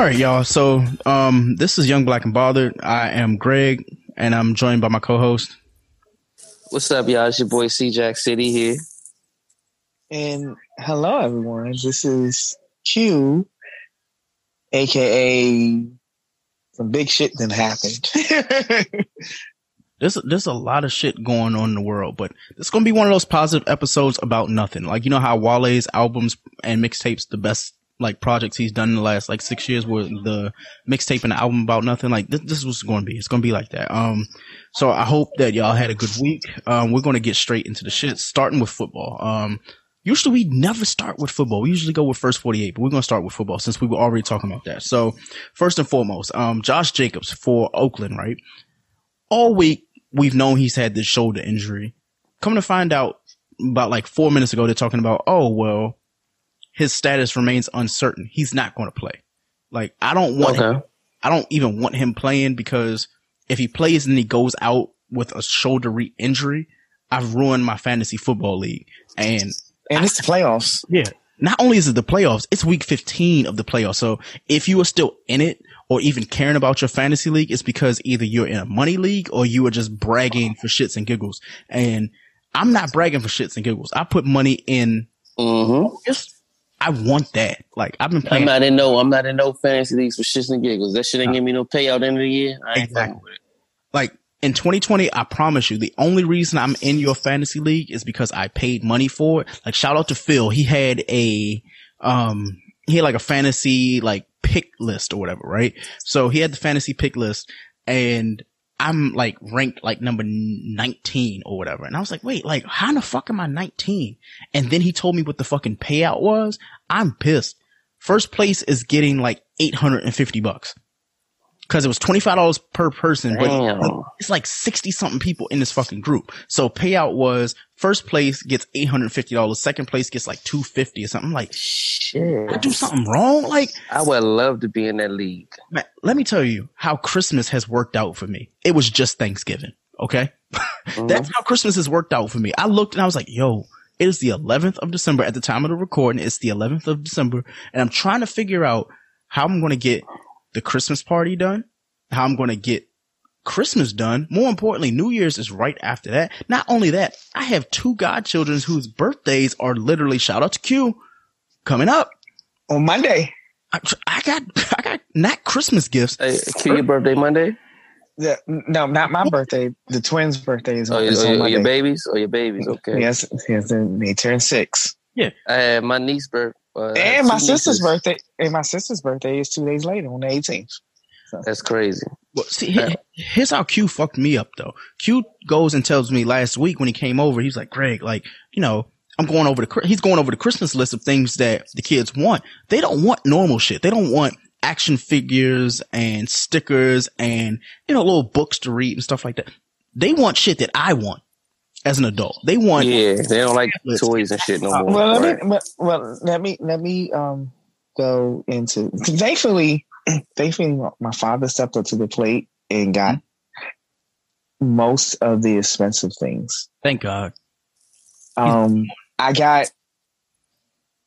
All right, y'all. So, um, this is Young Black and Bothered. I am Greg, and I'm joined by my co-host. What's up, y'all? It's your boy C Jack City here. And hello, everyone. This is Q, aka some big shit that happened. There's there's a lot of shit going on in the world, but it's gonna be one of those positive episodes about nothing. Like you know how Wale's albums and mixtapes the best like projects he's done in the last like six years were the mixtape and the album about nothing. Like this, this is what's going to be. It's going to be like that. Um, so I hope that y'all had a good week. Um, we're going to get straight into the shit, starting with football. Um, usually we never start with football. We usually go with first 48, but we're going to start with football since we were already talking about that. So first and foremost, um, Josh Jacobs for Oakland, right? All week we've known he's had this shoulder injury. Coming to find out about like four minutes ago, they're talking about, oh, well, his status remains uncertain. He's not going to play. Like, I don't want Okay. him, I don't even want him playing because if he plays and he goes out with a shoulder re- injury, I've ruined my fantasy football league. And and it's the playoffs. yeah, not only is it the playoffs, it's week 15 of the playoffs. So if you are still in it or even caring about your fantasy league, it's because either you're in a money league or you are just bragging for shits and giggles. And I'm not bragging for shits and giggles. I put money in Mm-hmm. just I want that. Like I've been paying. I'm not in no. I'm not in no fantasy leagues for shits and giggles. That shit ain't give me no payout end of the year. I ain't Exactly. with it. like in 2020, I promise you, the only reason I'm in your fantasy league is because I paid money for it. Like shout out to Phil. He had a, um, he had like a fantasy like pick list or whatever, right? So he had the fantasy pick list and I'm like ranked like number 19 or whatever. And I was like, wait, like how the fuck am I 19? And then he told me what the fucking payout was. I'm pissed. First place is getting like 850 bucks. Cause it was $25 per person, but it's like 60 something people in this fucking group. So payout was first place gets $850. Second place gets like 250 or something. I'm like, Shit. I do something wrong? Like, I would love to be in that league. man, let me tell you how Christmas has worked out for me. It was just Thanksgiving. Okay. That's mm-hmm. how Christmas has worked out for me. I looked and I was like, yo, it is the 11th of December at the time of the recording. It's the 11th of December and I'm trying to figure out how I'm going to get the Christmas party done, how I'm going to get Christmas done. More importantly, New Year's is right after that. Not only that, I have two godchildren whose birthdays are literally shout out to Q coming up. On Monday, I, I got, I got not Christmas gifts. Hey, Q, your birthday Monday? the, no, not my birthday. The twins' birthday is, Oh, is your, on your, oh, your Monday. babies? Oh, your babies. Okay. Yes, yes, they they turn six. I had my niece's birth. Uh, And my sister's nieces. birthday. And my sister's birthday is two days later on the 18th. That's crazy. Well, see, he- here's how Q fucked me up though. Q goes and tells me last week when he came over, he's like, Greg, like, you know, I'm going over the, Chri- he's going over the Christmas list of things that the kids want. They don't want normal shit. They don't want action figures and stickers and, you know, little books to read and stuff like that. They want shit that I want as an adult. They want, Yeah, they don't like Tablets. toys and shit no more. well, let right? me well, well, let me let me um go into. Thankfully, thankfully, my- my father stepped up to the plate and got most of the expensive things. thank God. Um, I got,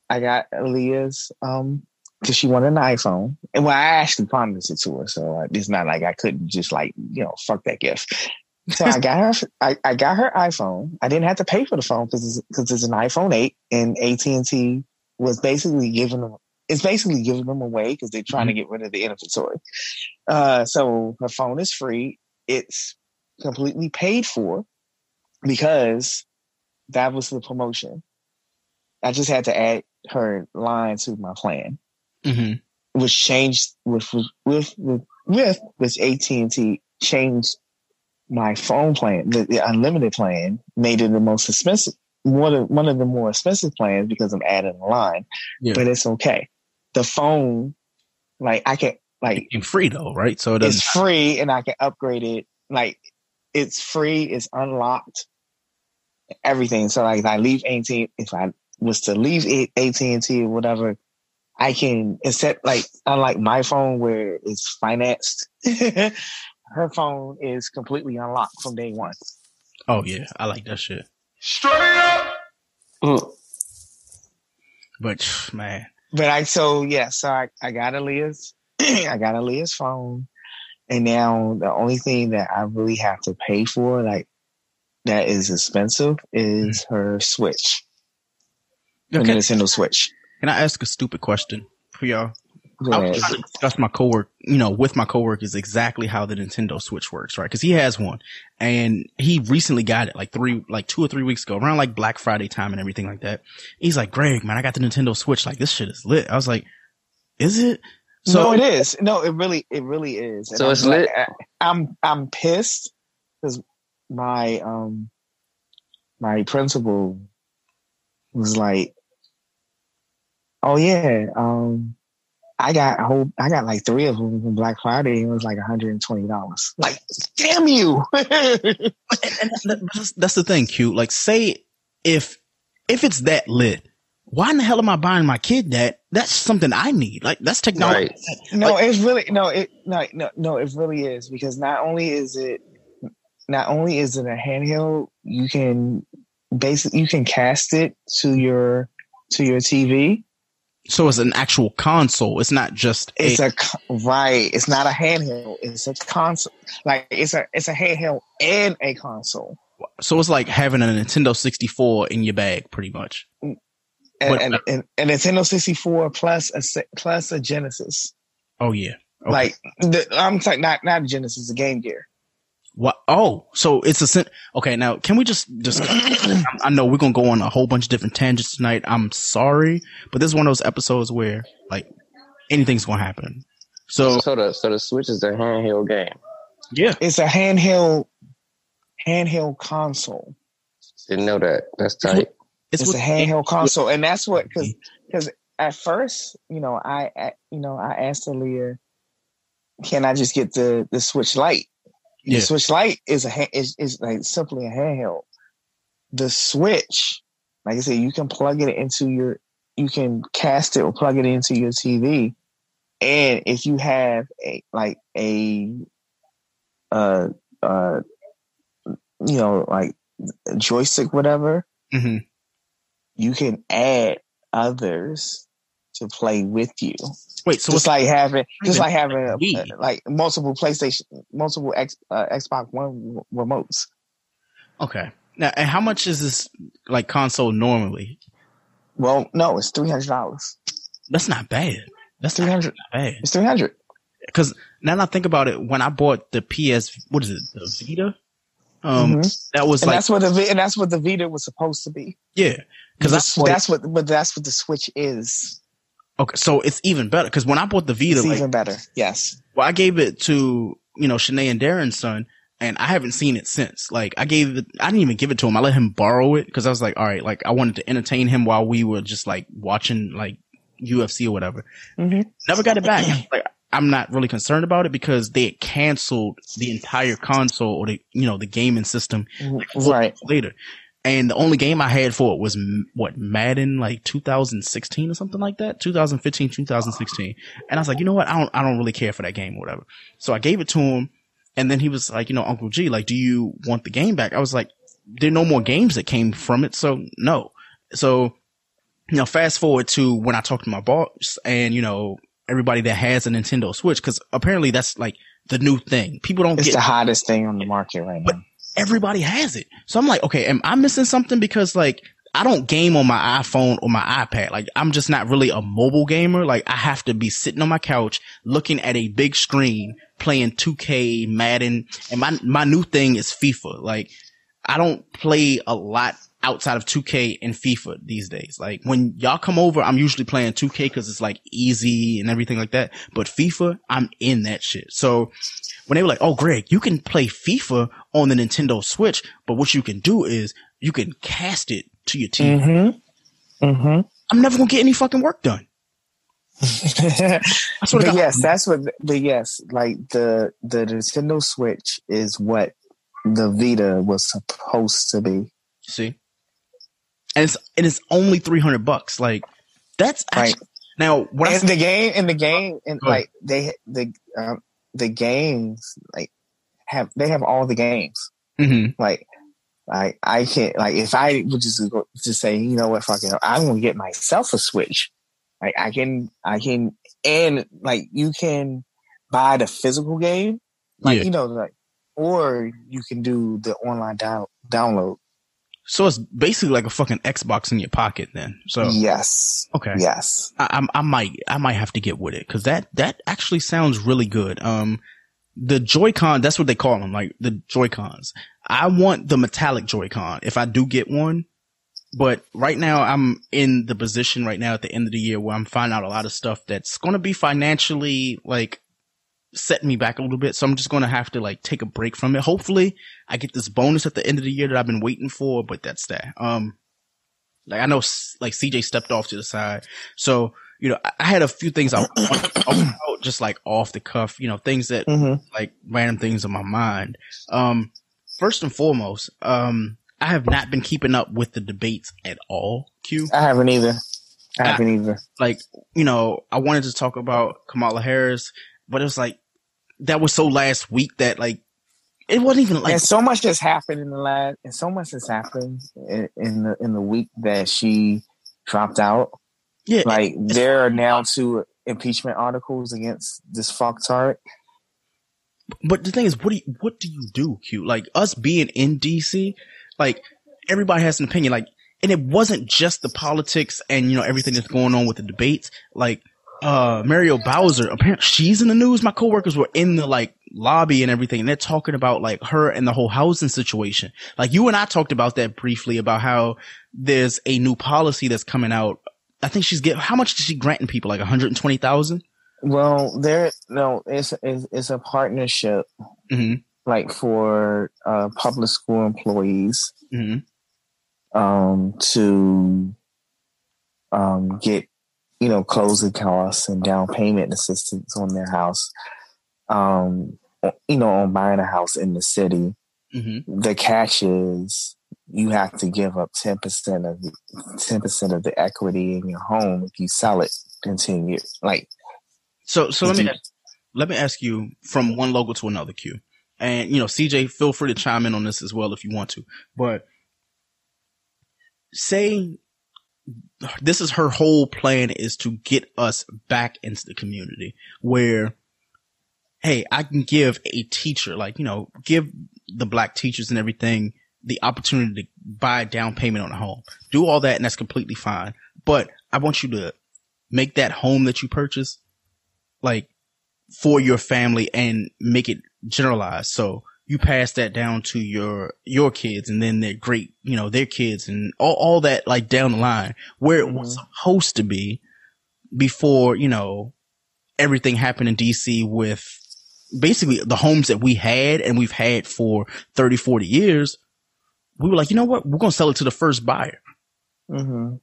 I got Aaliyah's um because she wanted an iPhone, and well, I actually promised it to her, so uh, it's not like I couldn't just like you know fuck that gift. So I got her, I, I got her iPhone. I didn't have to pay for the phone because it's, cause it's an iPhone eight, and AT and T was basically giving them. It's basically giving them away because they're trying to get rid of the inventory. Uh, so her phone is free. It's completely paid for because that was the promotion. I just had to add her line to my plan, hmm which changed with with with with which AT and T changed my phone plan. The, the unlimited plan made it the most expensive, one of one of the more expensive plans because I'm adding a line. Yeah. But it's okay. The phone, like I can like And free though, right? So it it's free and I can upgrade it. Like it's free, it's unlocked, everything. So like if I leave AT, if I was to leave AT and T or whatever, I can instead like unlike my phone where it's financed, her phone is completely unlocked from day one. oh yeah, I like that shit. Mm. But man, But I so yeah, so I, I got Aaliyah's I got Aaliyah's phone. And now the only thing that I really have to pay for, like that is expensive, is her Switch. The okay. Nintendo Switch. Can I ask a stupid question for y'all? Go I ahead. was trying to discuss my coworker, you know, with my coworkers exactly how the Nintendo Switch works, right? Cause he has one and he recently got it like three, like two or three weeks ago around like Black Friday time and everything like that. He's like, Greg, man, I got the Nintendo Switch. Like this shit is lit. I was like, is it? So no, it is. No, it really, it really is. And So I'm it's glad- lit? I, I'm, I'm pissed because my, um, my principal was like, "Oh yeah, um, I got a whole, I got like three of them from Black Friday. and It was like 120 dollars. Like, damn you! and that- that's, that's the thing, Q. Like say if, if it's that lit, why in the hell am I buying my kid that? That's something I need. Like that's technology. Right. No, it's really no, it no, no, no, it really is because not only is it not only is it a handheld, you can basically you can cast it to your to your TV. So it's an actual console. It's not just a, It's a right. It's not a handheld. It's a console. Like it's a it's a handheld and a console. so it's like having a Nintendo 64 in your bag, pretty much. And, and, and, and Nintendo 64 plus a plus a Genesis. Oh yeah. Okay. Like the, I'm talking not not Genesis, a Game Gear. What? Oh, so it's a sen- okay. Now, can we just discuss? I know we're gonna go on a whole bunch of different tangents tonight. I'm sorry, but this is one of those episodes where like anything's gonna happen. So So the so the Switch is a handheld game. yeah, It's a handheld handheld console. Didn't know that. That's tight. it's, It's, what- a handheld console, and that's what because because mm-hmm. at first, you know, I, I you know I asked Aaliyah, can I just get the the Switch Lite? Yeah. The Switch Lite is a is is like simply a handheld. The Switch, like I said, you can plug it into your, you can cast it or plug it into your TV, and if you have a like a, uh uh, you know, like a joystick, whatever, Mhm. you can add others to play with you. Wait, so just it's like having, just like having a, Wii. like multiple PlayStation, multiple X, uh, Xbox One remotes. okay. Now, and how much is this like console normally? Well, no, it's three hundred dollars. That's not bad. That's Three hundred. bad. It's three hundred. Because now that I think about it, when I bought the PS, what is it, the Vita? Um, that was and like that's what the and that's what the Vita was supposed to be. yeah. Because That's, that's what, that's what, but that's what the Switch is. Okay. So it's even better. Because when I bought the Vita, It's like even better. Yes. Well, I gave it to, you know, Shanae and Darren's son, and I haven't seen it since. Like I gave it, I didn't even give it to him. I let him borrow it because I was like, all right, like I wanted to entertain him while we were just like watching like UFC or whatever. Mhm. Never got it back. like I'm not really concerned about it because they canceled the entire console or the you know the gaming system Right. later. And the only game I had for it was what Madden, like 2016 or something like that, 2015, 2016. And I was like, you know what? I don't, I don't really care for that game or whatever. So I gave it to him, and then he was like, you know, Uncle G, like, do you want the game back? I was like, there are no more games that came from it, so no. So, you know, fast forward to when I talked to my boss and you know everybody that has a Nintendo Switch, because apparently that's like the new thing. People don't It's get the hottest thing on the market right now. Everybody has it. So I'm like, okay, am I missing something? Because like, I don't game on my iPhone or my iPad. Like, I'm just not really a mobile gamer. Like, I have to be sitting on my couch looking at a big screen playing 2K, Madden, and my, my new thing is FIFA. Like, I don't play a lot outside of 2K and FIFA these days. Like, when y'all come over, I'm usually playing 2K because it's like easy and everything like that. But FIFA, I'm in that shit. So, when they were like, "Oh, Greg, you can play FIFA on the Nintendo Switch, but what you can do is you can cast it to your TV." Mm-hmm. Mm-hmm. I'm never gonna get any fucking work done. I swear but God. yes, that's what. But yes, like the the Nintendo Switch is what the Vita was supposed to be. See, and it's and it's only three hundred bucks. Like that's Right. actually now when I And the game, and the game, and Go like they the um, the games like have they have all the games. Mhm. Like, like I can't like if I would just go just say, you know what, fuck it, I'm gonna get myself a Switch. Like I can, I can, and like you can buy the physical game, like Yeah. you know, like, or you can do the online down, download. so it's basically like a fucking Xbox in your pocket. Then so Yes, okay, yes. I, I'm- I might I might have to get with it because that that actually sounds really good. Um, the Joy-Con that's what they call them, like the Joy-Cons. I want the metallic Joy-Con if I do get one. But right now I'm in the position right now at the end of the year where I'm finding out a lot of stuff that's going to be financially like setting me back a little bit. So I'm just going to have to like take a break from it. Hopefully I get this bonus at the end of the year that I've been waiting for, but that's that. Um, like I know like CJ stepped off to the side. So, you know, I, I had a few things I just like off the cuff, you know, things that hmm like random things in my mind. Um, first and foremost, um, I have not been keeping up with the debates at all. Q, I haven't either. I haven't either. like, you know, I wanted to talk about Kamala Harris, but it was like, that was so last week that like, it wasn't even like, and so much has happened in the last, and so much has happened in, in the in the week that she dropped out. Yeah, Like there are now two impeachment articles against this fucktard. But the thing is, what do you, what do you do, Q? Like us being in DC, like everybody has an opinion. Like, and it wasn't just the politics and you know everything that's going on with the debates. Like, uh, Muriel Bowser, apparently she's in the news. My coworkers were in the like lobby and everything, and they're talking about like her and the whole housing situation. Like you and I talked about that briefly about how there's a new policy that's coming out. I think she's getting how much is she granting people? Like 120,000. Well, there no, it's it's, it's a partnership Mm-hmm. like for uh, public school employees Mm-hmm. um, to um, get you know closing costs and down payment assistance on their house. Um, you know, on buying a house in the city, Mm-hmm. the catch is you have to give up ten percent of ten percent of the equity in your home if you sell it in ten years. Like, So, so let me ask, let me ask you from one logo to another, Q. And you know, CJ, feel free to chime in on this as well if you want to. But say this is her whole plan is to get us back into the community where hey, I can give a teacher, like, you know, give the black teachers and everything the opportunity to buy a down payment on a home. Do all that and that's completely fine. But I want you to make that home that you purchase like for your family and make it generalized. So you pass that down to your your kids and then their great, you know, their kids and all, all that like down the line where it was mm-hmm. supposed to be before, you know, everything happened in DC with basically the homes that we had and we've had for 30, 40 years, we were like, you know what? We're going to sell it to the first buyer. Mm-hmm.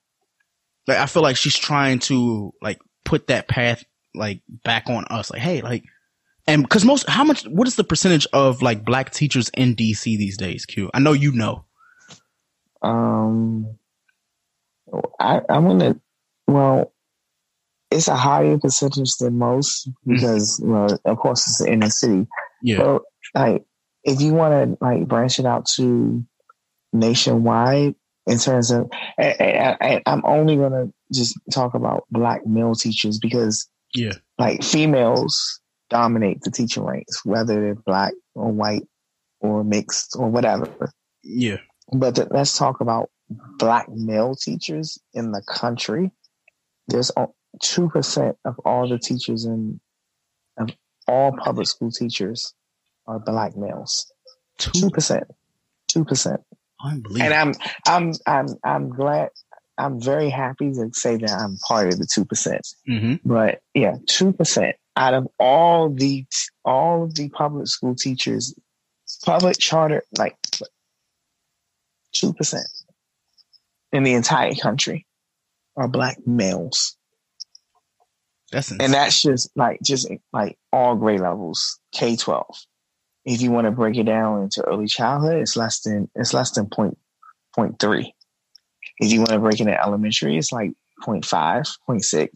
Like, I feel like she's trying to like put that path like back on us. Like, hey, like, and because most, how much, what is the percentage of like black teachers in DC these days, Q? I know you know. Um, I, I'm gonna. Well, it's a higher percentage than most because, well, of course, it's in the city. Yeah. But like, if you want to like branch it out to nationwide in terms of and, and, and i'm only going to just talk about black male teachers because yeah. like females dominate the teaching ranks whether they're black or white or mixed or whatever. Yeah. But let's talk about black male teachers in the country. There's 2% of all the teachers in of all public school teachers are black males. 2% 2% Unbelievable. And I'm I'm I'm I'm glad I'm very happy to say that I'm part of the two percent. hmm But yeah, two percent out of all the all of the public school teachers, public charter, like two percent in the entire country are black males, That's insane. and that's just like just like all grade levels, K twelve. If you want to break it down into early childhood, it's less than it's less than point point three. If you want to break it into elementary, it's like 0.5, 0.6.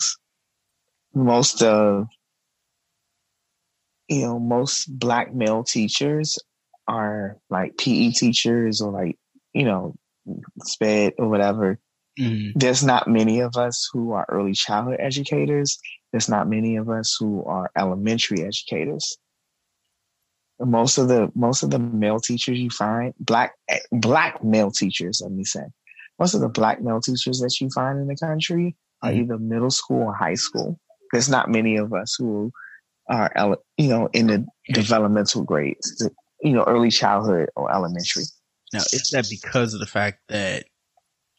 Most of you know, most black male teachers are like PE teachers or like, you know, sped or whatever. Mhm. There's not many of us who are early childhood educators. There's not many of us who are elementary educators. Most of the most of the male teachers you find black black male teachers, let me say, most of the black male teachers that you find in the country are Mhm. either middle school or high school. There's not many of us who are you know in the developmental grades, you know, early childhood or elementary. Now, is that because of the fact that,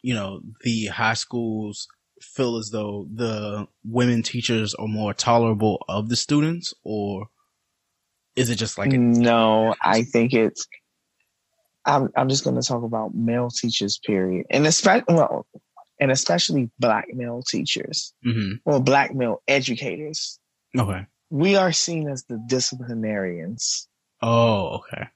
you know, the high schools feel as though the women teachers are more tolerable of the students or is it just like, a, no, I think it's. I'm I'm just going to talk about male teachers, period, and especially well, and especially black male teachers Mhm. or black male educators. okay. We are seen as the disciplinarians. Oh, okay.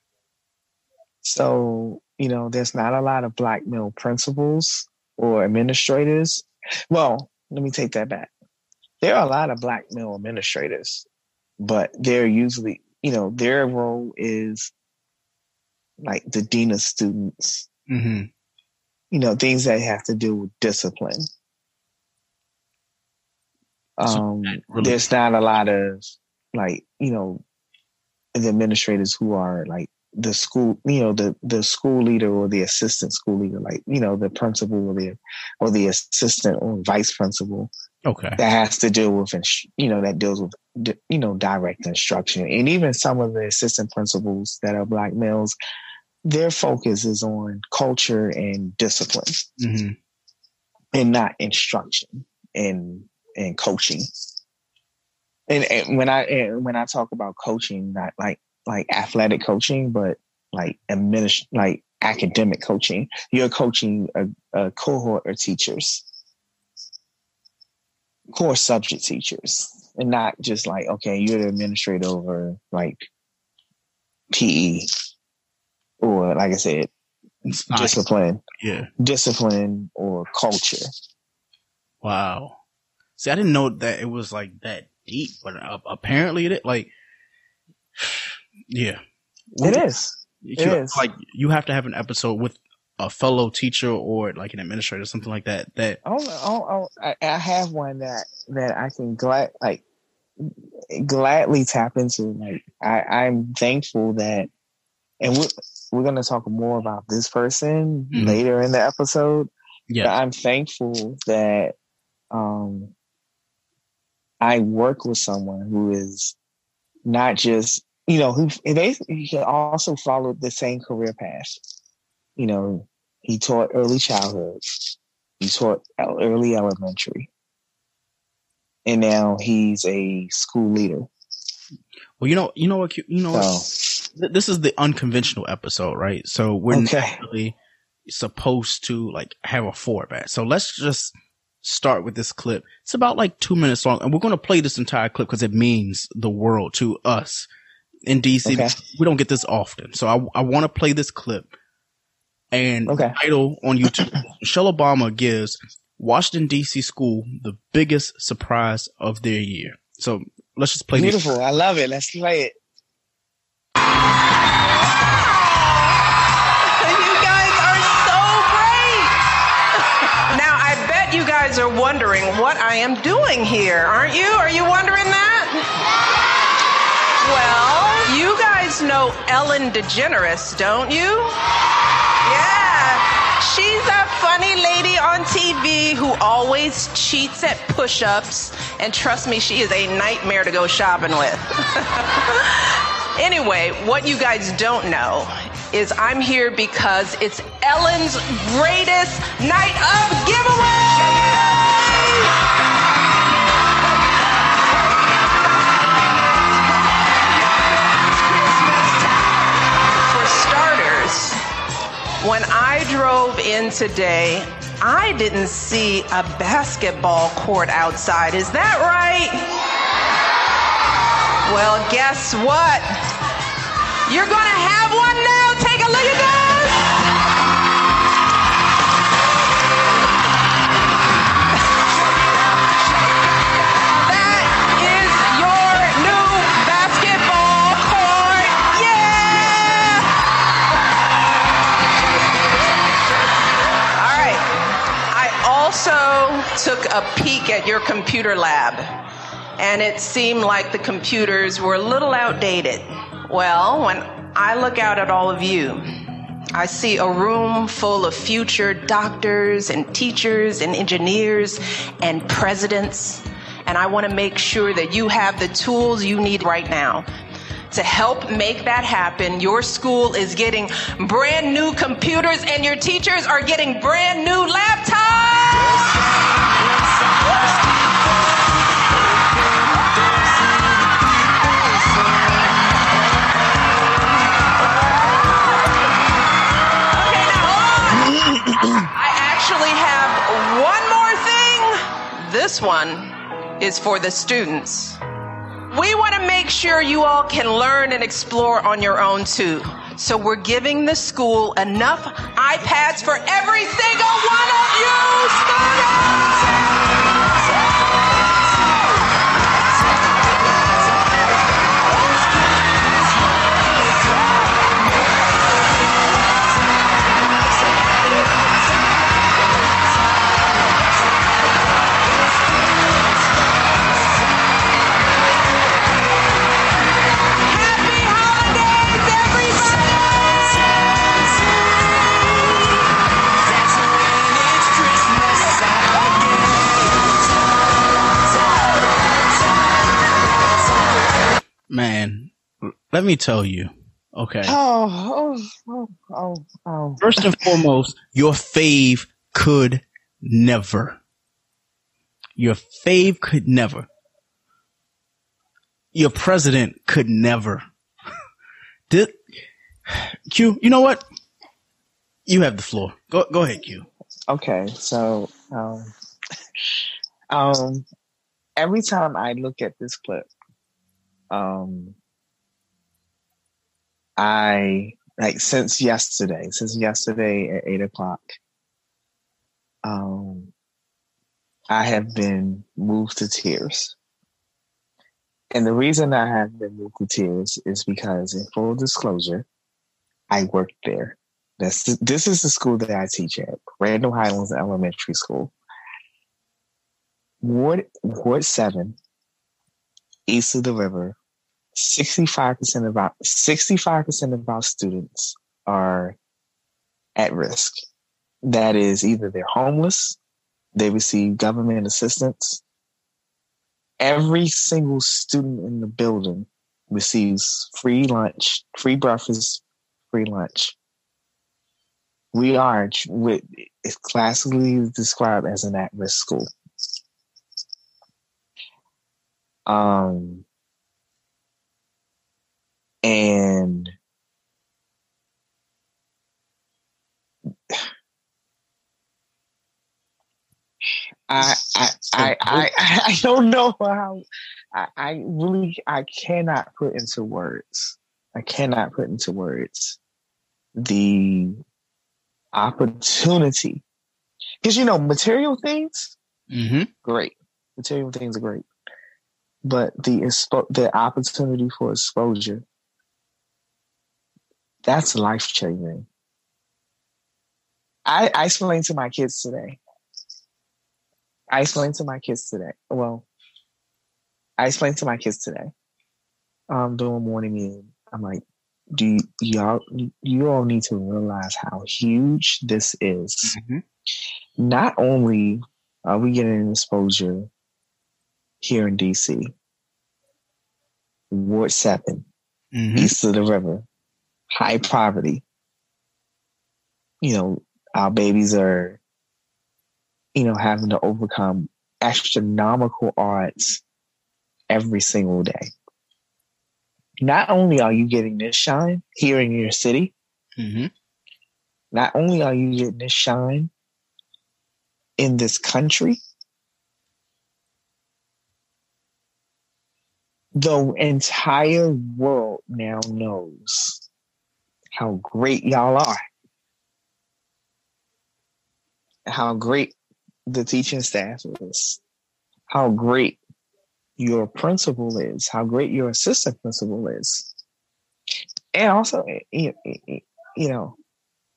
So, you know, there's not a lot of black male principals or administrators. Well, let me take that back. There are a lot of black male administrators, but they're usually, you know, their role is like the dean of students, hmm you know, things that have to do with discipline. Um, really- there's not a lot of like, you know, the administrators who are like the school, you know, the, the school leader or the assistant school leader, like, you know, the principal or the, or the assistant or vice principal Okay. that has to deal with, you know, that deals with, you know, direct instruction. And even some of the assistant principals that are black males, their focus is on culture and discipline hmm and not instruction and, and coaching. And, and when I, and when I talk about coaching, not like, like athletic coaching, but like administ- like academic coaching, you're coaching a, a cohort of teachers core subject teachers and not just like, okay, you're the administrator over like PE or like I said, discipline, yeah. discipline or culture. Wow. See, I didn't know that it was like that deep, but uh, apparently it, like, yeah. It is. You- It is. Like, you have to have an episode with a fellow teacher or like an administrator, something like that. That Oh, oh, oh I, I have one that, that I can glad, like gladly tap into. Like I, I'm thankful that, and we're, we're going to talk more about this person Mhm. later in the episode. But yeah, I'm thankful that um, I work with someone who is not just, you know, who they also follow the same career path. You know, he taught early childhood, he taught early elementary, and now he's a school leader. Well, you know, you know what, you know? So this is the unconventional episode, right? So we're Okay. not really supposed to like have a format. So let's just start with this clip. It's about like two minutes long, and we're going to play this entire clip because it means the world to us in DC. Okay. We don't get this often, so I I want to play this clip. And Okay. title on YouTube, Michelle Obama gives Washington D.C. school the biggest surprise of their year. So let's just play this. beautiful. I love it. Let's play it. You guys are so great. Now, I bet you guys are wondering what I am doing here, aren't you? Are you wondering that? Well, you guys know Ellen DeGeneres, don't you? Yeah. She's a funny lady on TV who always cheats at push ups. And trust me, she is a nightmare to go shopping with. Anyway, what you guys don't know is I'm here because it's Ellen's greatest night of giveaway. When I drove in today, I didn't see a basketball court outside. Is that right? Well, guess what? You're gonna have one now. Take a look at this. Peek at your computer lab, and it seemed like the computers were a little outdated. Well, when I look out at all of you, I see a room full of future doctors and teachers and engineers and presidents, and I want to make sure that you have the tools you need right now. To help make that happen, your school is getting brand new computers and your teachers are getting brand new laptops. This one is for the students. We want to make sure you all can learn and explore on your own too. So we're giving the school enough iPads for every single one of you students. Let me tell you. Okay. Oh, oh, oh, oh, oh. First and foremost, your fave could never. Your fave could never. Your president could never. Did Q? You know what? You have the floor. Go go ahead, Q. Okay, so um, um, every time I look at this clip, um, I like since yesterday, since yesterday at eight o'clock, um, I have been moved to tears. And the reason I have been moved to tears is because, in full disclosure, I worked there. This, this is the school that I teach at, Randall Highlands Elementary School. Ward Ward Seven, east of the river. Sixty-five percent of our sixty-five percent of our students are at risk. That is either they're homeless, they receive government assistance. Every single student in the building receives free lunch, free breakfast, free lunch. We are what is classically described as an at-risk school. Um, and I I I I, I don't know how I, I really I cannot put into words. I cannot put into words the opportunity. Because you know, material things, Mm-hmm. great. Material things are great. But the expo- the opportunity for exposure, that's life changing. I, I explained to my kids today. I explained to my kids today. Well, I explained to my kids today. Um, doing morning meeting. I'm like, do you, y'all you all need to realize how huge this is. Mhm. Not only are we getting exposure here in DC, Ward Seven, Mm-hmm. east of the river, high poverty. You know, our babies are, you know, having to overcome astronomical odds every single day. Not only are you getting this shine here in your city, Mm-hmm. not only are you getting this shine in this country, the entire world now knows how great y'all are. How great the teaching staff is. How great your principal is. How great your assistant principal is. And also, you, know,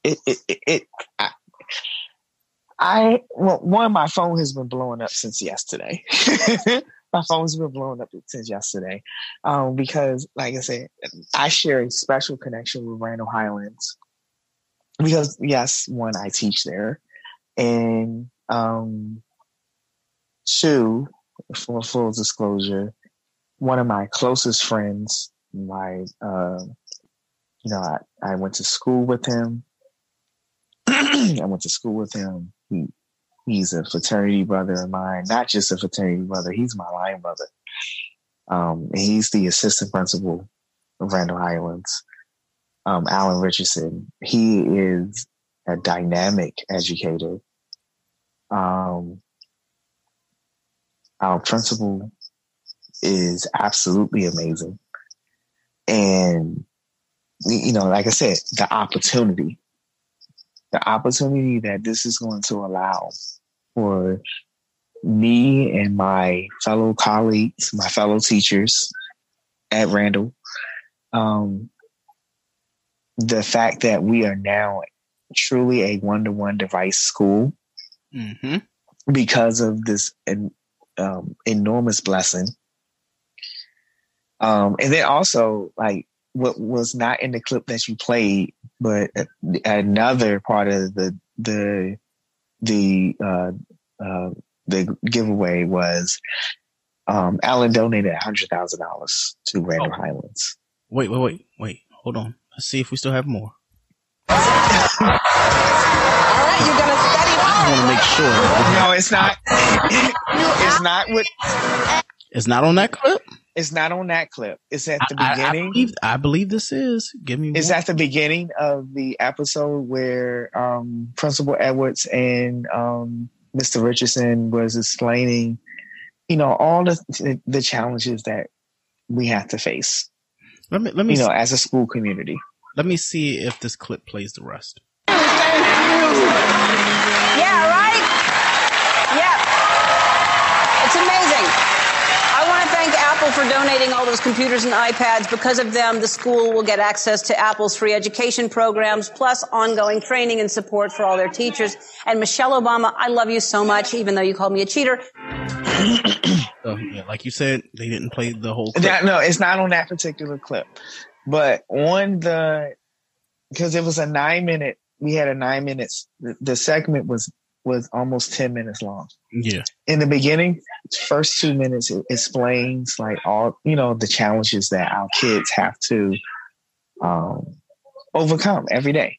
it, it, it, it I, I, well, one, my phone has been blowing up since yesterday. my phone's been blowing up since yesterday. Um, because like I said, I share a special connection with Randall Highlands. Because yes, one, I teach there. And um two, for full disclosure, one of my closest friends, my uh, you know, I, I went to school with him. I went to school with him. He he's a fraternity brother of mine, not just a fraternity brother, he's my line brother. Um, he's the assistant principal of Randall Highlands. Um, Alan Richardson. He is a dynamic educator. Um, our principal is absolutely amazing. And, you know, like I said, the opportunity, the opportunity that this is going to allow for me and my fellow colleagues, my fellow teachers at Randall, um, the fact that we are now truly a one to one device school Mm-hmm. because of this um, enormous blessing. Um, and then also, like, what was not in the clip that you played, but another part of the the the uh, uh, the giveaway was um, Alan donated hundred thousand dollars to Randall Oh. Highlands. Wait, wait, wait, wait. Hold on. Let's see if we still have more. All right, you're gonna study I want to make sure No, it's not. it's not what. it's not on that clip. It's not on that clip. It's at the I, I- I beginning. believe, I believe this is. Give me. It's one. at the beginning of the episode where um, Principal Edwards and um, Mr. Richardson was explaining, you know, all the the challenges that we have to face, Let me let me you know, see, as a school community. let me see if this clip plays the rest. Yeah, right? Yeah. It's amazing. I want to thank Apple for donating all those computers and iPads. Because of them, the school will get access to Apple's free education programs, plus ongoing training and support for all their teachers. And Michelle Obama, I love you so much, even though you called me a cheater. So yeah, like you said, they didn't play the whole clip. That, no, it's not on that particular clip, but on the because it was a nine minute. We had a nine minutes. The, the segment was was almost ten minutes long. yeah. in the beginning, first two minutes it explains like all you know the challenges that our kids have to um, overcome every day.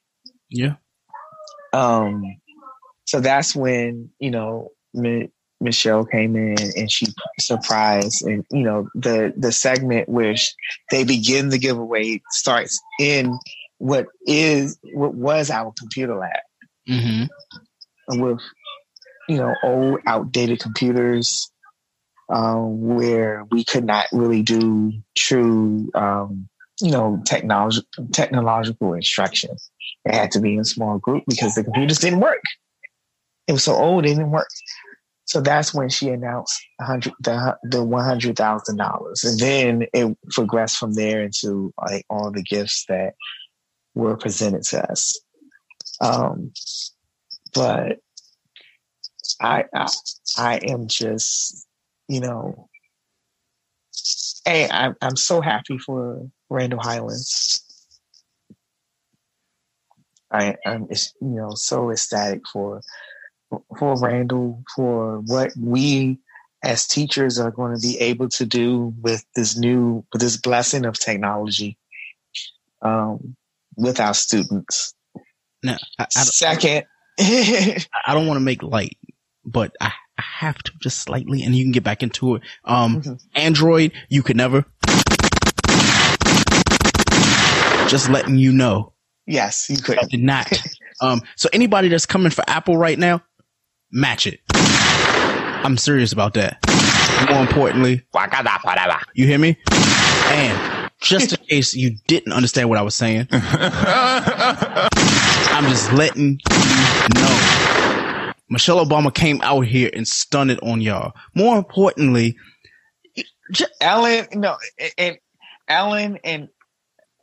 Yeah. Um, so that's when you know Mi- Michelle came in and she surprised, and you know the the segment where they begin the giveaway starts in what is what was our computer lab Mm-hmm. With you know old outdated computers um, where we could not really do true um, you know technology technological instruction. It had to be in small group because the computers didn't work. It was so old it didn't work. So that's when she announced the, the $100000 and then it progressed from there into like all the gifts that were presented to us. Um, but I, I I am just you know hey I'm I'm so happy for Randle Highlands. I I'm you know so ecstatic for for Randle for what we as teachers are going to be able to do with this new with this blessing of technology um, with our students. Now, I, I, Second, I don't want to make light, but I, I have to just slightly, and you can get back into it. Um, Mhm. Android, you could never. Just letting you know, yes, you could. I did not. Um, so anybody that's coming for Apple right now, match it. I'm serious about that. More importantly, you hear me? And just in case you didn't understand what I was saying, I'm just letting you know. Michelle Obama came out here and stunned it on y'all. More importantly, Ellen, no, and Ellen and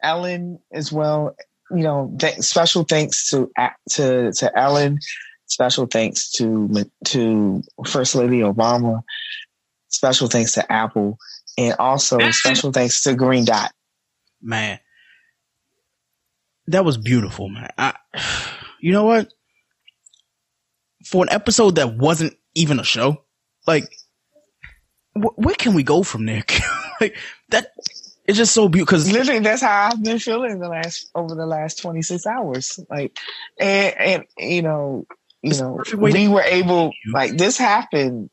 Ellen as well. You know, th- special thanks to to to Ellen. Special thanks to to First Lady Obama. Special thanks to Apple, and also special thanks to Green Dot. man, that was beautiful, man. I, you know what? For an episode that wasn't even a show, like, wh- where can we go from there? like that, it's just so beautiful. Because Literally, that's how I've been feeling the last over the last twenty six hours. Like, and and you know, you It's know, way to- we were able like this happened.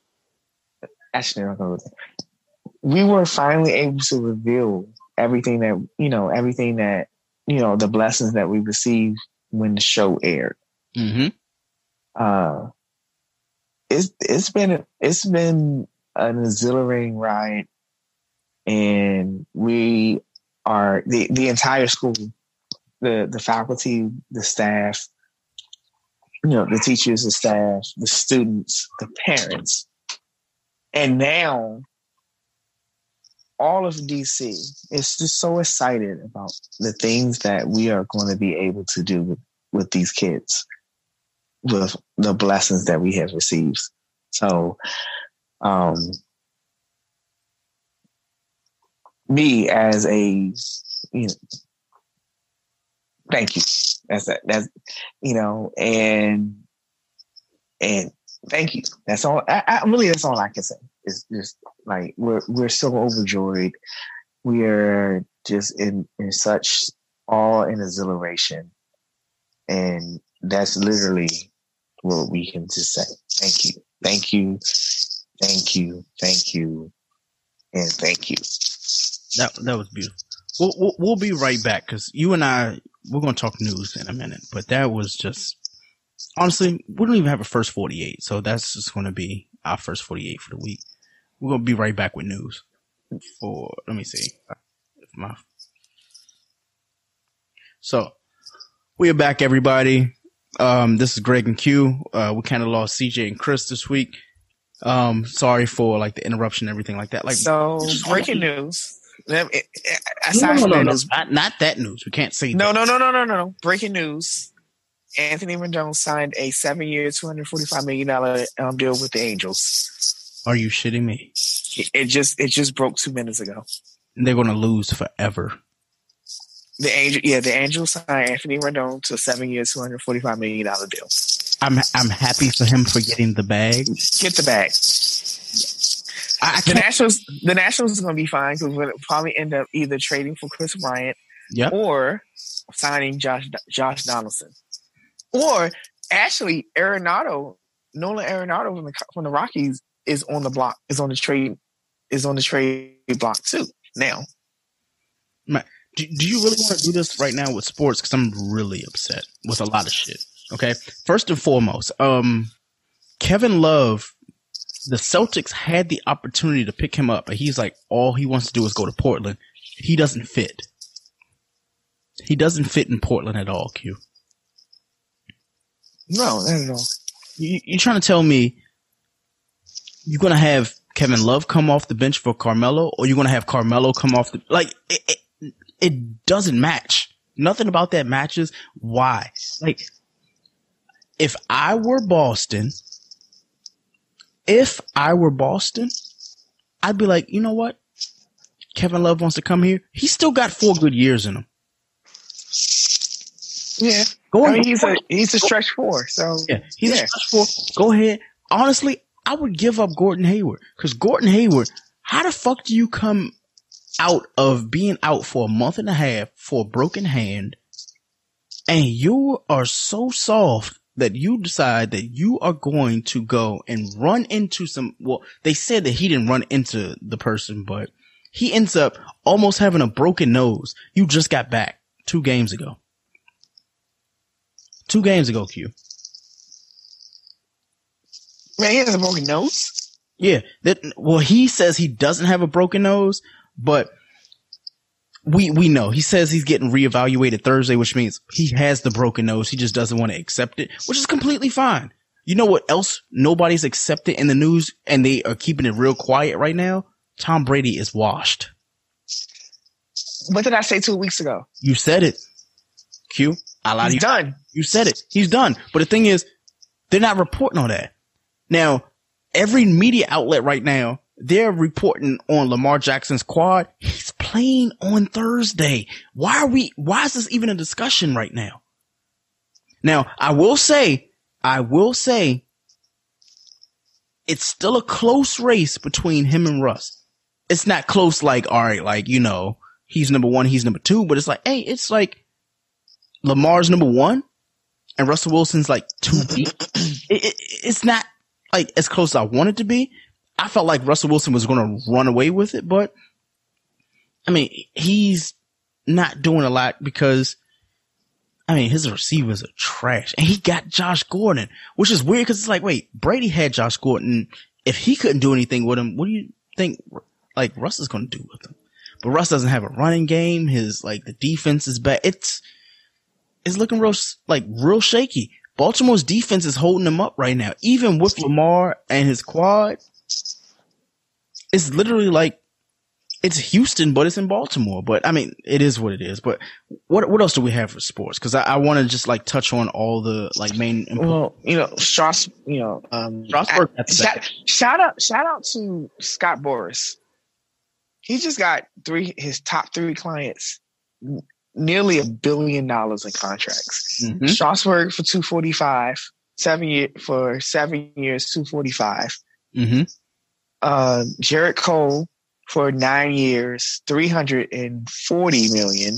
Actually, I'm gonna. We were finally able to reveal everything that you know, everything that you know, the blessings that we received when the show aired. hmm Uh, it's it's been it's been an exhilarating ride, and we are the the entire school, the the faculty, the staff, you know, the teachers, the staff, the students, the parents, and now all of DC is just so excited about the things that we are going to be able to do with, with these kids with the blessings that we have received. So, um, me as a, you know, thank you. That's that. That's you know, and and thank you. That's all. I, I really, that's all I can say. It's just like we're we're so overjoyed. We are just in in such awe and exhilaration, and that's literally what we can just say. Thank you, thank you, thank you, thank you, and thank you. that that was beautiful. We'll, we'll, we'll be right back because you and I we're gonna talk news in a minute, but that was just honestly we don't even have a first forty eight, so that's just gonna be our first forty eight for the week. We're gonna be right back with news. For let me see, if my so we are back, everybody. Um, this is Greg and Q. Uh, we kind of lost CJ and Chris this week. Um, sorry for like the interruption and everything like that. Like so breaking news. Let no, no, no, no, news, not, not that news. We can't say no, that. no, no, no, no, no, no. Breaking news. Anthony Rendon signed a seven-year, two hundred forty-five million dollar um, deal with the Angels. Are you shitting me? It- It just it just broke two minutes ago. They're gonna lose forever. The angel, yeah, the Angels signed Anthony Rendon to a seven-year, two hundred forty-five million dollar deal. I'm I'm happy for him for getting the bag. Get the bag. I, I The. Nationals, the Nationals is going to be fine because we'll probably end up either trading for Kris Bryant Yep. or signing Josh Josh Donaldson, or actually Arenado, Nolan Arenado from the from the Rockies is on the block, is on the trade, is on the trade block too. Now, do, do you really want to do this right now with sports? Because I'm really upset with a lot of shit. Okay, first and foremost, um, Kevin Love, the Celtics had the opportunity to pick him up, but he's like, all he wants to do is go to Portland. He doesn't fit. He doesn't fit in Portland at all. Q. No, not at all. You, you're trying to tell me you're gonna have Kevin Love come off the bench for Carmelo, or you're gonna have Carmelo come off the like? It, it, it doesn't match. Nothing about that matches. Why? Like, if I were Boston, if I were Boston, I'd be like, you know what? Kevin Love wants to come here. He's still got four good years in him. Yeah. Go I mean, he's a he's a stretch four, so Yeah, he's Yeah. a stretch four. Go ahead. Honestly, I would give up Gordon Hayward because Gordon Hayward. How the fuck do you come out of being out for a month and a half for a broken hand, and you are so soft that you decide that you are going to go and run into some? Well, they said that he didn't run into the person, but he ends up almost having a broken nose. You just got back two games ago. Two games ago, Q. man, he has a broken nose. Yeah. That, well, he says he doesn't have a broken nose, but we, we know he says he's getting reevaluated Thursday, which means he has the broken nose. He just doesn't want to accept it, which is completely fine. You know what else nobody's accepted in the news and they are keeping it real quiet right now? Tom Brady is washed. What did I say two weeks ago? You said it. Q. I lied He's you. done. You said it. He's done. But the thing is, they're not reporting on that. Now, every media outlet right now, they're reporting on Lamar Jackson's quad. He's playing on Thursday. Why are we, why is this even a discussion right now? Now, I will say, I will say, it's still a close race between him and Russ. It's not close like, all right, like, you know, he's number one, he's number two, but it's like, hey, it's like Lamar's number one and Russell Wilson's like two it, it, it's not like as close as I want it to be. I felt like Russell Wilson was going to run away with it, but I mean, he's not doing a lot because I mean, his receivers are trash and he got Josh Gordon, which is weird because it's like, wait, Brady had Josh Gordon. If he couldn't do anything with him, what do you think like Russ is going to do with him? But Russ doesn't have a running game. His like the defense is bad. It's, it's looking real, like real shaky. Baltimore's defense is holding them up right now. Even with Lamar and his quad, it's literally like it's Houston, but it's in Baltimore. But I mean, it is what it is. But what what else do we have for sports? Because I, I want to just like touch on all the like main. Well, you know, Strauss, you know, um, Strasburg, I- shout, shout out, shout out to Scott Boras. He just got three his top three clients, nearly a billion dollars in contracts. Mhm. Strasburg for two forty five, seven year for seven years, two forty five. Mm-hmm. Uh, Gerrit Cole for nine years, three hundred and forty million,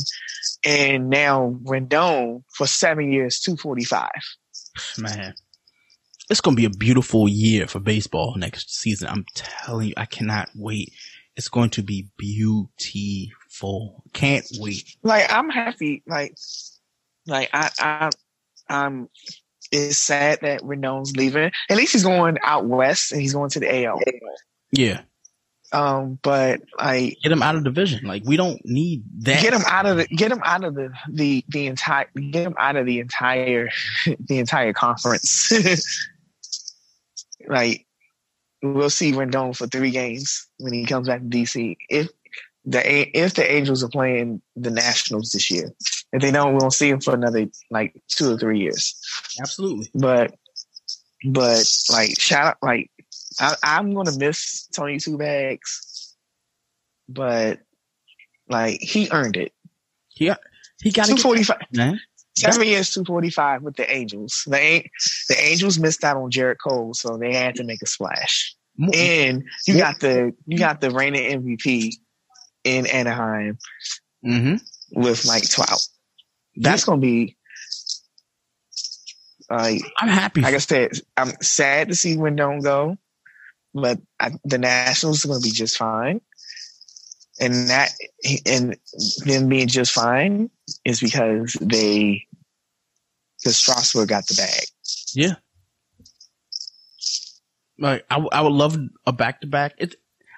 and now Rendon for seven years, two forty five. Man, it's gonna be a beautiful year for baseball next season. I'm telling you, I cannot wait. It's going to be beautiful. Can't wait. like I'm happy. Like, like I, I, I'm. It's sad that Rendon's leaving. At least he's going out west and he's going to the AL. Yeah, Um, but like, get him out of division. Like we don't need that. get him out of the, get him out of the the the entire, get him out of the entire the entire conference. like, we'll see Rendon for three games when he comes back to DC. If the if the Angels are playing the Nationals this year, if they don't, we won't see him for another like two or three years. Absolutely. But but like shout out like I, I'm gonna miss Tony Two Bags, but like he earned it. Yeah, he got Two forty five. Seven years, two forty five with the Angels. The the Angels missed out on Gerrit Cole, so they had to make a splash. And you got the you got the reigning MVP in Anaheim Mhm. with Mike Trout. That's gonna be like I'm happy. like I said, I'm sad to see Rendon go, but I, the Nationals are to be just fine. And that, and them being just fine is because they, because Strasburg got the bag. Yeah. Like I, I would love a back to back. It,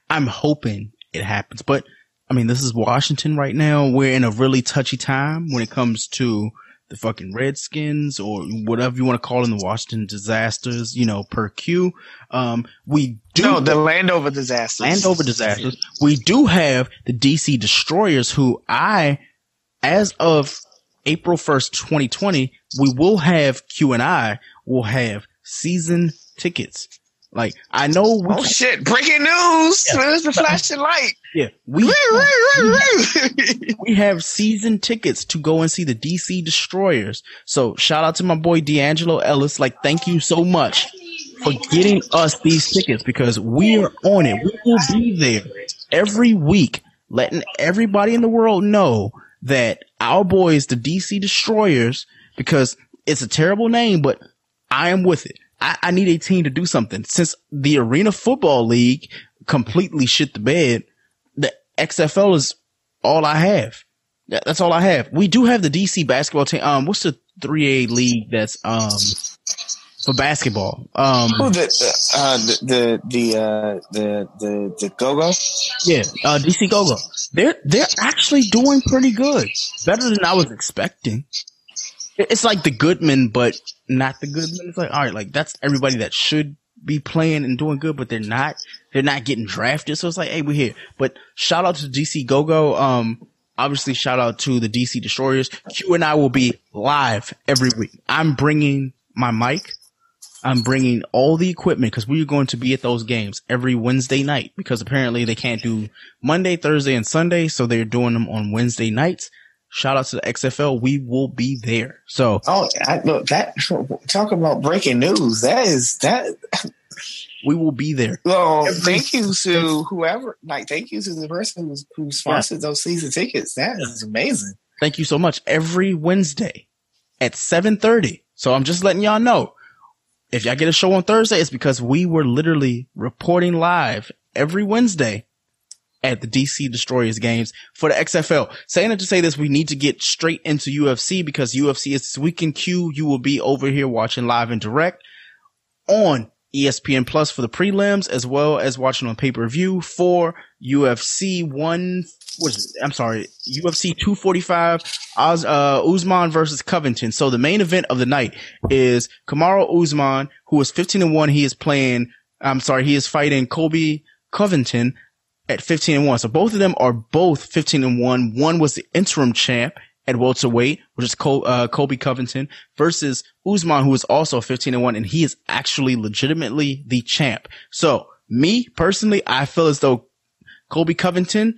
I'm hoping it happens, but I mean, this is Washington right now. We're in a really touchy time when it comes to the fucking Redskins or whatever you want to call them, the Washington disasters, you know, per Q. Um, we do. No, the Landover disasters. Landover disasters. We do have the DC Destroyers who I, as of April 1st, 2020, we will have Q and I will have season tickets. Like I know. We oh shit! Breaking news! Yeah. There's the flashing light. Yeah, we we, we have season tickets to go and see the DC Destroyers. So shout out to my boy D'Angelo Ellis. Like, thank you so much for getting us these tickets because we are on it. We will be there every week, letting everybody in the world know that our boys, the DC Destroyers, because it's a terrible name, but I am with it. I, I need a team to do something. Since the Arena Football League completely shit the bed, the XFL is all I have. That's all I have. We do have the DC basketball team. Um, what's the 3A league that's, um, for basketball? Um, oh, the, uh, the, the, the, uh, the, the, the go-go? Yeah, uh, DC go-go. They're, they're actually doing pretty good. Better than I was expecting. It's like the Goodman, but not the Goodman. It's like, all right, like that's everybody that should be playing and doing good, but they're not. They're not getting drafted. So it's like, hey, we're here. But shout out to DC Go Go. Um, obviously shout out to the DC Destroyers. Q and I will be live every week. I'm bringing my mic. I'm bringing all the equipment because we're going to be at those games every Wednesday night because apparently they can't do Monday, Thursday, and Sunday. So they're doing them on Wednesday nights. Shout out to the XFL. We will be there. So, oh, I, look, that talk about breaking news. That is that. We will be there. Well, thank you to whoever. Like, thank you to the person who, who sponsored yeah. those season tickets. That is amazing. Thank you so much. Every Wednesday at seven thirty. So I'm just letting y'all know. If y'all get a show on Thursday, it's because we were literally reporting live every Wednesday at the DC Destroyers games for the XFL. Saying it to say this, we need to get straight into UFC because UFC is this weekend Q. You will be over here watching live and direct on ESPN Plus for the prelims as well as watching on pay per view for UFC one. What is it? I'm sorry, UFC 245 Oz, uh, Usman versus Covington. So the main event of the night is Kamaru Usman, who is 15 and one. He is playing. I'm sorry, he is fighting Colby Covington at 15 and 1. So both of them are both 15 and 1. One was the interim champ at welterweight, which is Col- uh, Colby Covington versus Usman, who is also 15 and 1, and he is actually legitimately the champ. So me personally, I feel as though Colby Covington,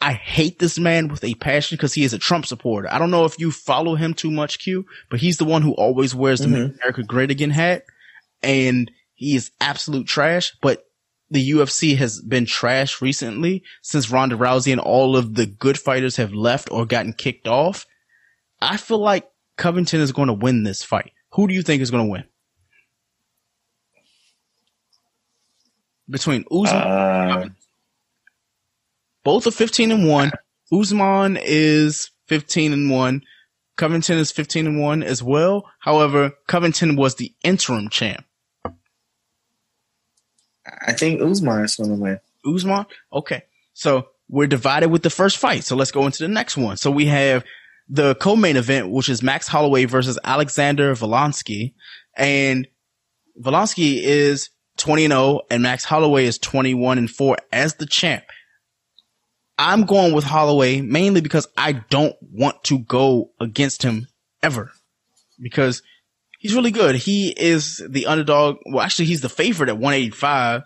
I hate this man with a passion because he is a Trump supporter. I don't know if you follow him too much, Q, but he's the one who always wears the mm-hmm. America Great Again hat. And he is absolute trash, but the UFC has been trash recently since Ronda Rousey and all of the good fighters have left or gotten kicked off. I feel like Covington is going to win this fight. Who do you think is going to win? Between Usman uh, Both are 15 and 1. Usman is 15 and 1. Covington is 15 and 1 as well. However, Covington was the interim champ. I think Usman is going to win. Usman? Okay. So we're divided with the first fight. So let's go into the next one. So we have the co-main event, which is Max Holloway versus Alexander Volkanovski. And Volkanovski is 20 and 0 and Max Holloway is 21 and 4 as the champ. I'm going with Holloway mainly because I don't want to go against him ever because he's really good. He is the underdog. Well, actually, he's the favorite at 185.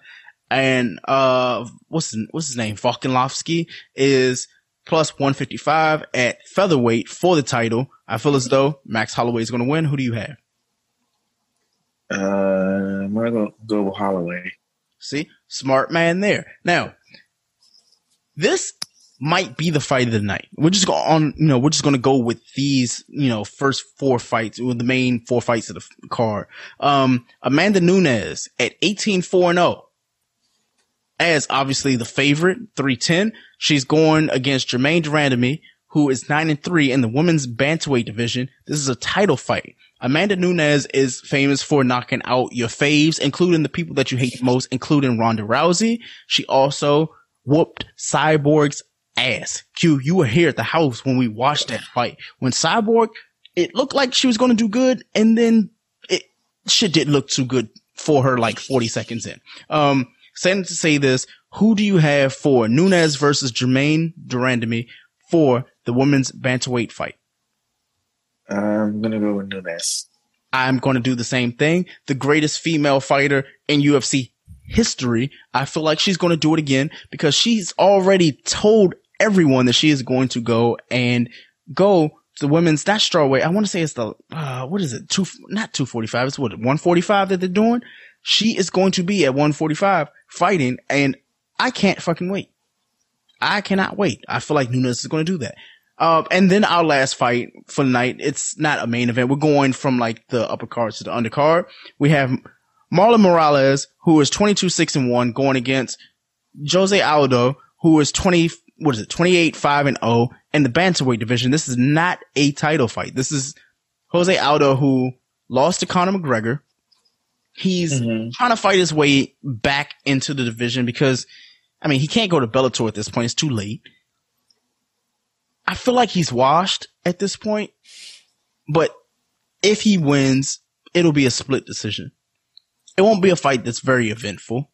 And, uh, what's, what's his name? Volkanovski is plus 155 at featherweight for the title. I feel as though Max Holloway is going to win. Who do you have? Uh, I'm going to go with Holloway. See, smart man there. Now, this might be the fight of the night. We're just going on, you know, we're just going to go with these, you know, first four fights, with the main four fights of the card. Um, Amanda Nunes at 18 4 0 as obviously the favorite, 310. She's going against Germaine de Randamie, who is nine and three in the women's bantamweight division. This is a title fight. Amanda Nunes is famous for knocking out your faves, including the people that you hate most, including Ronda Rousey. She also whooped Cyborg's ass. Q, you were here at the house when we watched that fight. When Cyborg, it looked like she was going to do good, and then it shit didn't look too good for her like 40 seconds in. Um, saying to say this, who do you have for Nunes versus Germaine de Randamie for the women's bantamweight fight? I'm gonna go with Nunes. I'm going to do the same thing. The greatest female fighter in UFC history. I feel like she's going to do it again because she's already told everyone that she is going to go and go to the women's that strawweight. I want to say it's the uh, what is it? Two not two forty five. It's what one forty five that they're doing. She is going to be at one forty five fighting, and I can't fucking wait. I cannot wait. I feel like Nunes is going to do that. Um, and then our last fight for the night, it's not a main event. We're going from like the upper card to the undercard. We have Marlon Moraes, who is 22, 6 and 1 going against Jose Aldo, who is 20, what is it, 28, 5 and 0 in the bantamweight division. This is not a title fight. This is Jose Aldo, who lost to Conor McGregor. He's Mhm. trying to fight his way back into the division because, I mean, he can't go to Bellator at this point. It's too late. I feel like he's washed at this point, but if he wins, it'll be a split decision. It won't be a fight that's very eventful,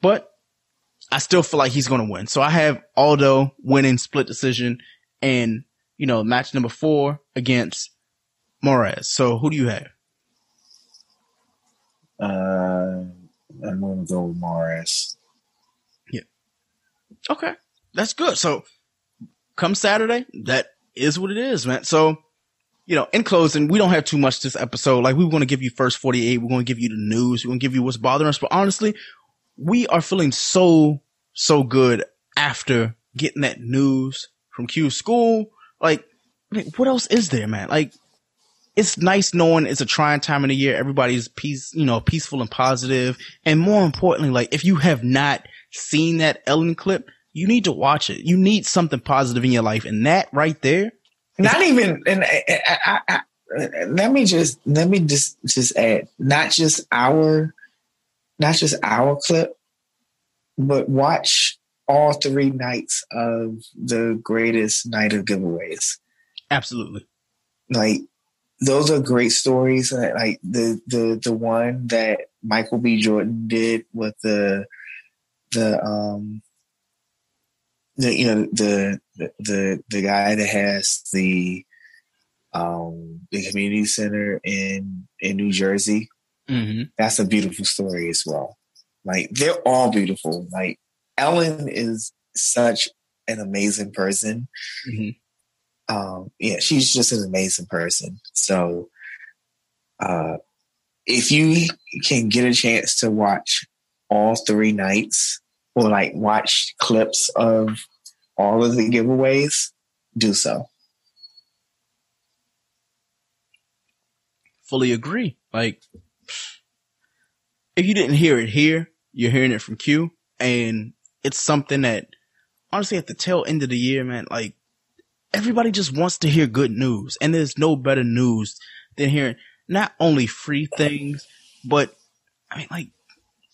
but I still feel like he's going to win. So I have Aldo winning split decision and, you know, match number four against Moraes. So who do you have? Uh, I'm gonna go with Morris. Okay. That's good. So come Saturday, that is what it is, man. So, you know, in closing, we don't have too much this episode. Like we want to give you first 48. We're going to give you the news. We're going to give you what's bothering us. But honestly, we are feeling so, so good after getting that news from Q school. Like, what else is there, man? Like, it's nice knowing it's a trying time of the year. Everybody's peace, you know, peaceful and positive. And more importantly, like if you have not seen that Ellen clip, you need to watch it. You need something positive in your life. And that right there, Not even, and I, I, I, let me just let me just just add, not just our, not just our clip, but watch all three nights of the greatest night of giveaways. absolutely. Like those are great stories. Like the the the one that Michael B. Jordan did with the the um the you know the the, the guy that has the um the community center in in New Jersey. Hmm That's a beautiful story as well. Like they're all beautiful. Like Ellen is such an amazing person hmm um yeah she's just an amazing person so uh if you can get a chance to watch all three nights or like watch clips of all of the giveaways do so Fully agree. Like, if you didn't hear it here, you're hearing it from Q. And it's something that, honestly, at the tail end of the year, man, like, everybody just wants to hear good news. And there's no better news than hearing not only free things, but I mean, like,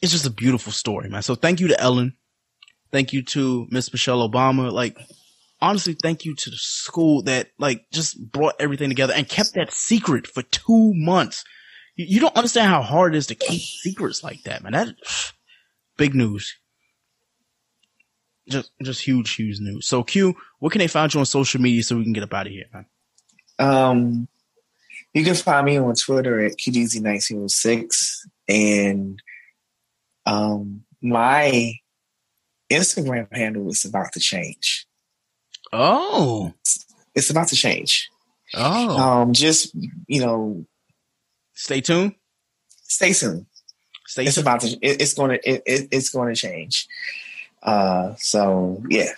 it's just a beautiful story, man. So thank you to Ellen. Thank you to Miss Michelle Obama. Like, honestly, thank you to the school that, like, just brought everything together and kept that secret for two months. You, you don't understand how hard it is to keep secrets like that, man. That, big news. Just, just huge, huge news. So Q, where can they find you on social media so we can get up out of here, man? um you can find me on twitter at qdz1906 and um my instagram handle is about to change Oh, it's about to change oh. um just you know Stay tuned. stay tuned Stay it's tuned. about to it, it's going to it, it, it's going to change uh so yeah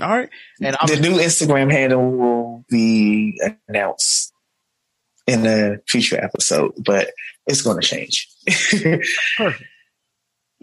All right. And I'm, the new instagram handle will be announced in a future episode but it's going to change Perfect.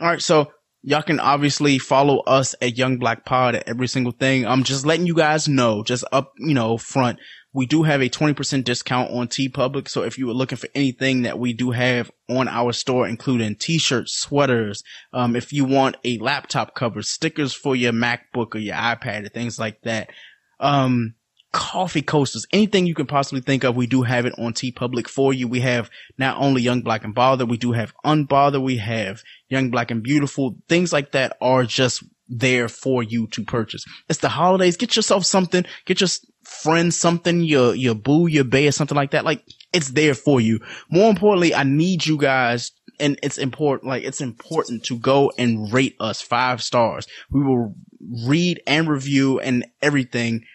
All right. So Y'all can obviously follow us at Young Black Pod at every single thing. I'm just letting you guys know, just up, you know, front. We do have a 20% discount on TeePublic. So if you were looking for anything that we do have on our store, including t-shirts, sweaters, um, if you want a laptop cover, stickers for your MacBook or your iPad or things like that, um, coffee coasters, anything you can possibly think of, we do have it on TeePublic for you. We have not only Young Black and Bother, we do have Unbother, we have Young Black and Beautiful. Things like that are just there for you to purchase. It's the holidays. Get yourself something. Get your friend something, your, your boo, your bae or something like that. Like it's there for you. More importantly, I need you guys and it's important, like it's important to go and rate us five stars. We will read and review and everything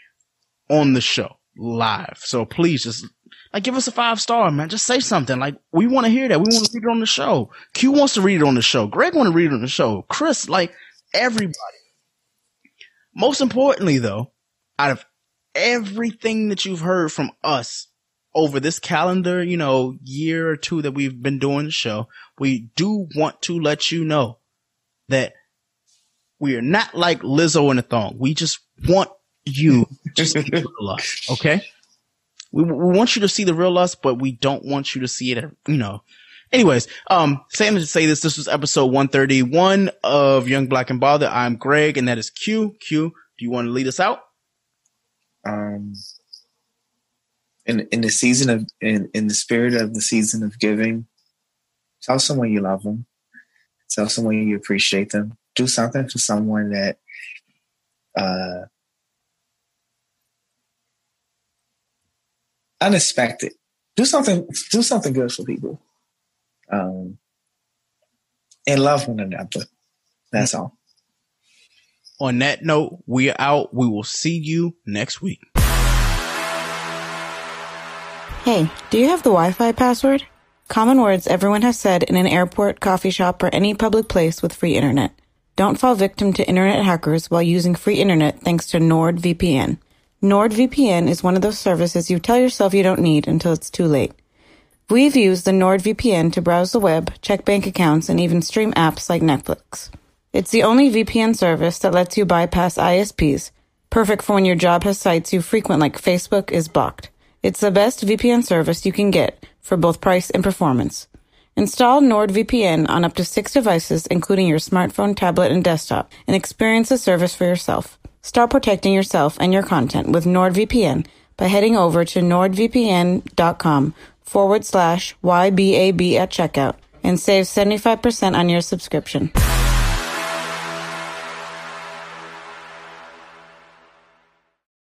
on the show live. So please just like give us a five star, man. Just say something. Like we want to hear that. We want to read it on the show. Q wants to read it on the show. Greg want to read it on the show. Chris, like everybody. Most importantly though, out of everything that you've heard from us over this calendar, you know, year or two that we've been doing the show, we do want to let you know that we are not like Lizzo in a thong. We just want you to see the real us, okay? We, we want you to see the real us, but we don't want you to see it, you know. Anyways, um, saying to say this, this was episode 131 of Young Black and Bother. I'm Greg and that is Q. Q, do you want to lead us out? Um, in in the season of in in the spirit of the season of giving, tell someone you love them. Tell someone you appreciate them. Do something for someone that uh unexpected. Do something do something good for people. Um and love one another. That's all. On that note, we are out. We will see you next week. Hey, do you have the Wi Fi password? Common words everyone has said in an airport, coffee shop, or any public place with free internet. Don't fall victim to internet hackers while using free internet thanks to NordVPN. NordVPN is one of those services you tell yourself you don't need until it's too late. We've used the NordVPN to browse the web, check bank accounts, and even stream apps like Netflix. It's the only VPN service that lets you bypass ISPs, perfect for when your job has sites you frequent like Facebook is blocked. It's the best VPN service you can get for both price and performance. Install NordVPN on up to six devices, including your smartphone, tablet, and desktop, and experience the service for yourself. Start protecting yourself and your content with NordVPN by heading over to nordvpn.com forward slash YBAB at checkout and save 75% on your subscription.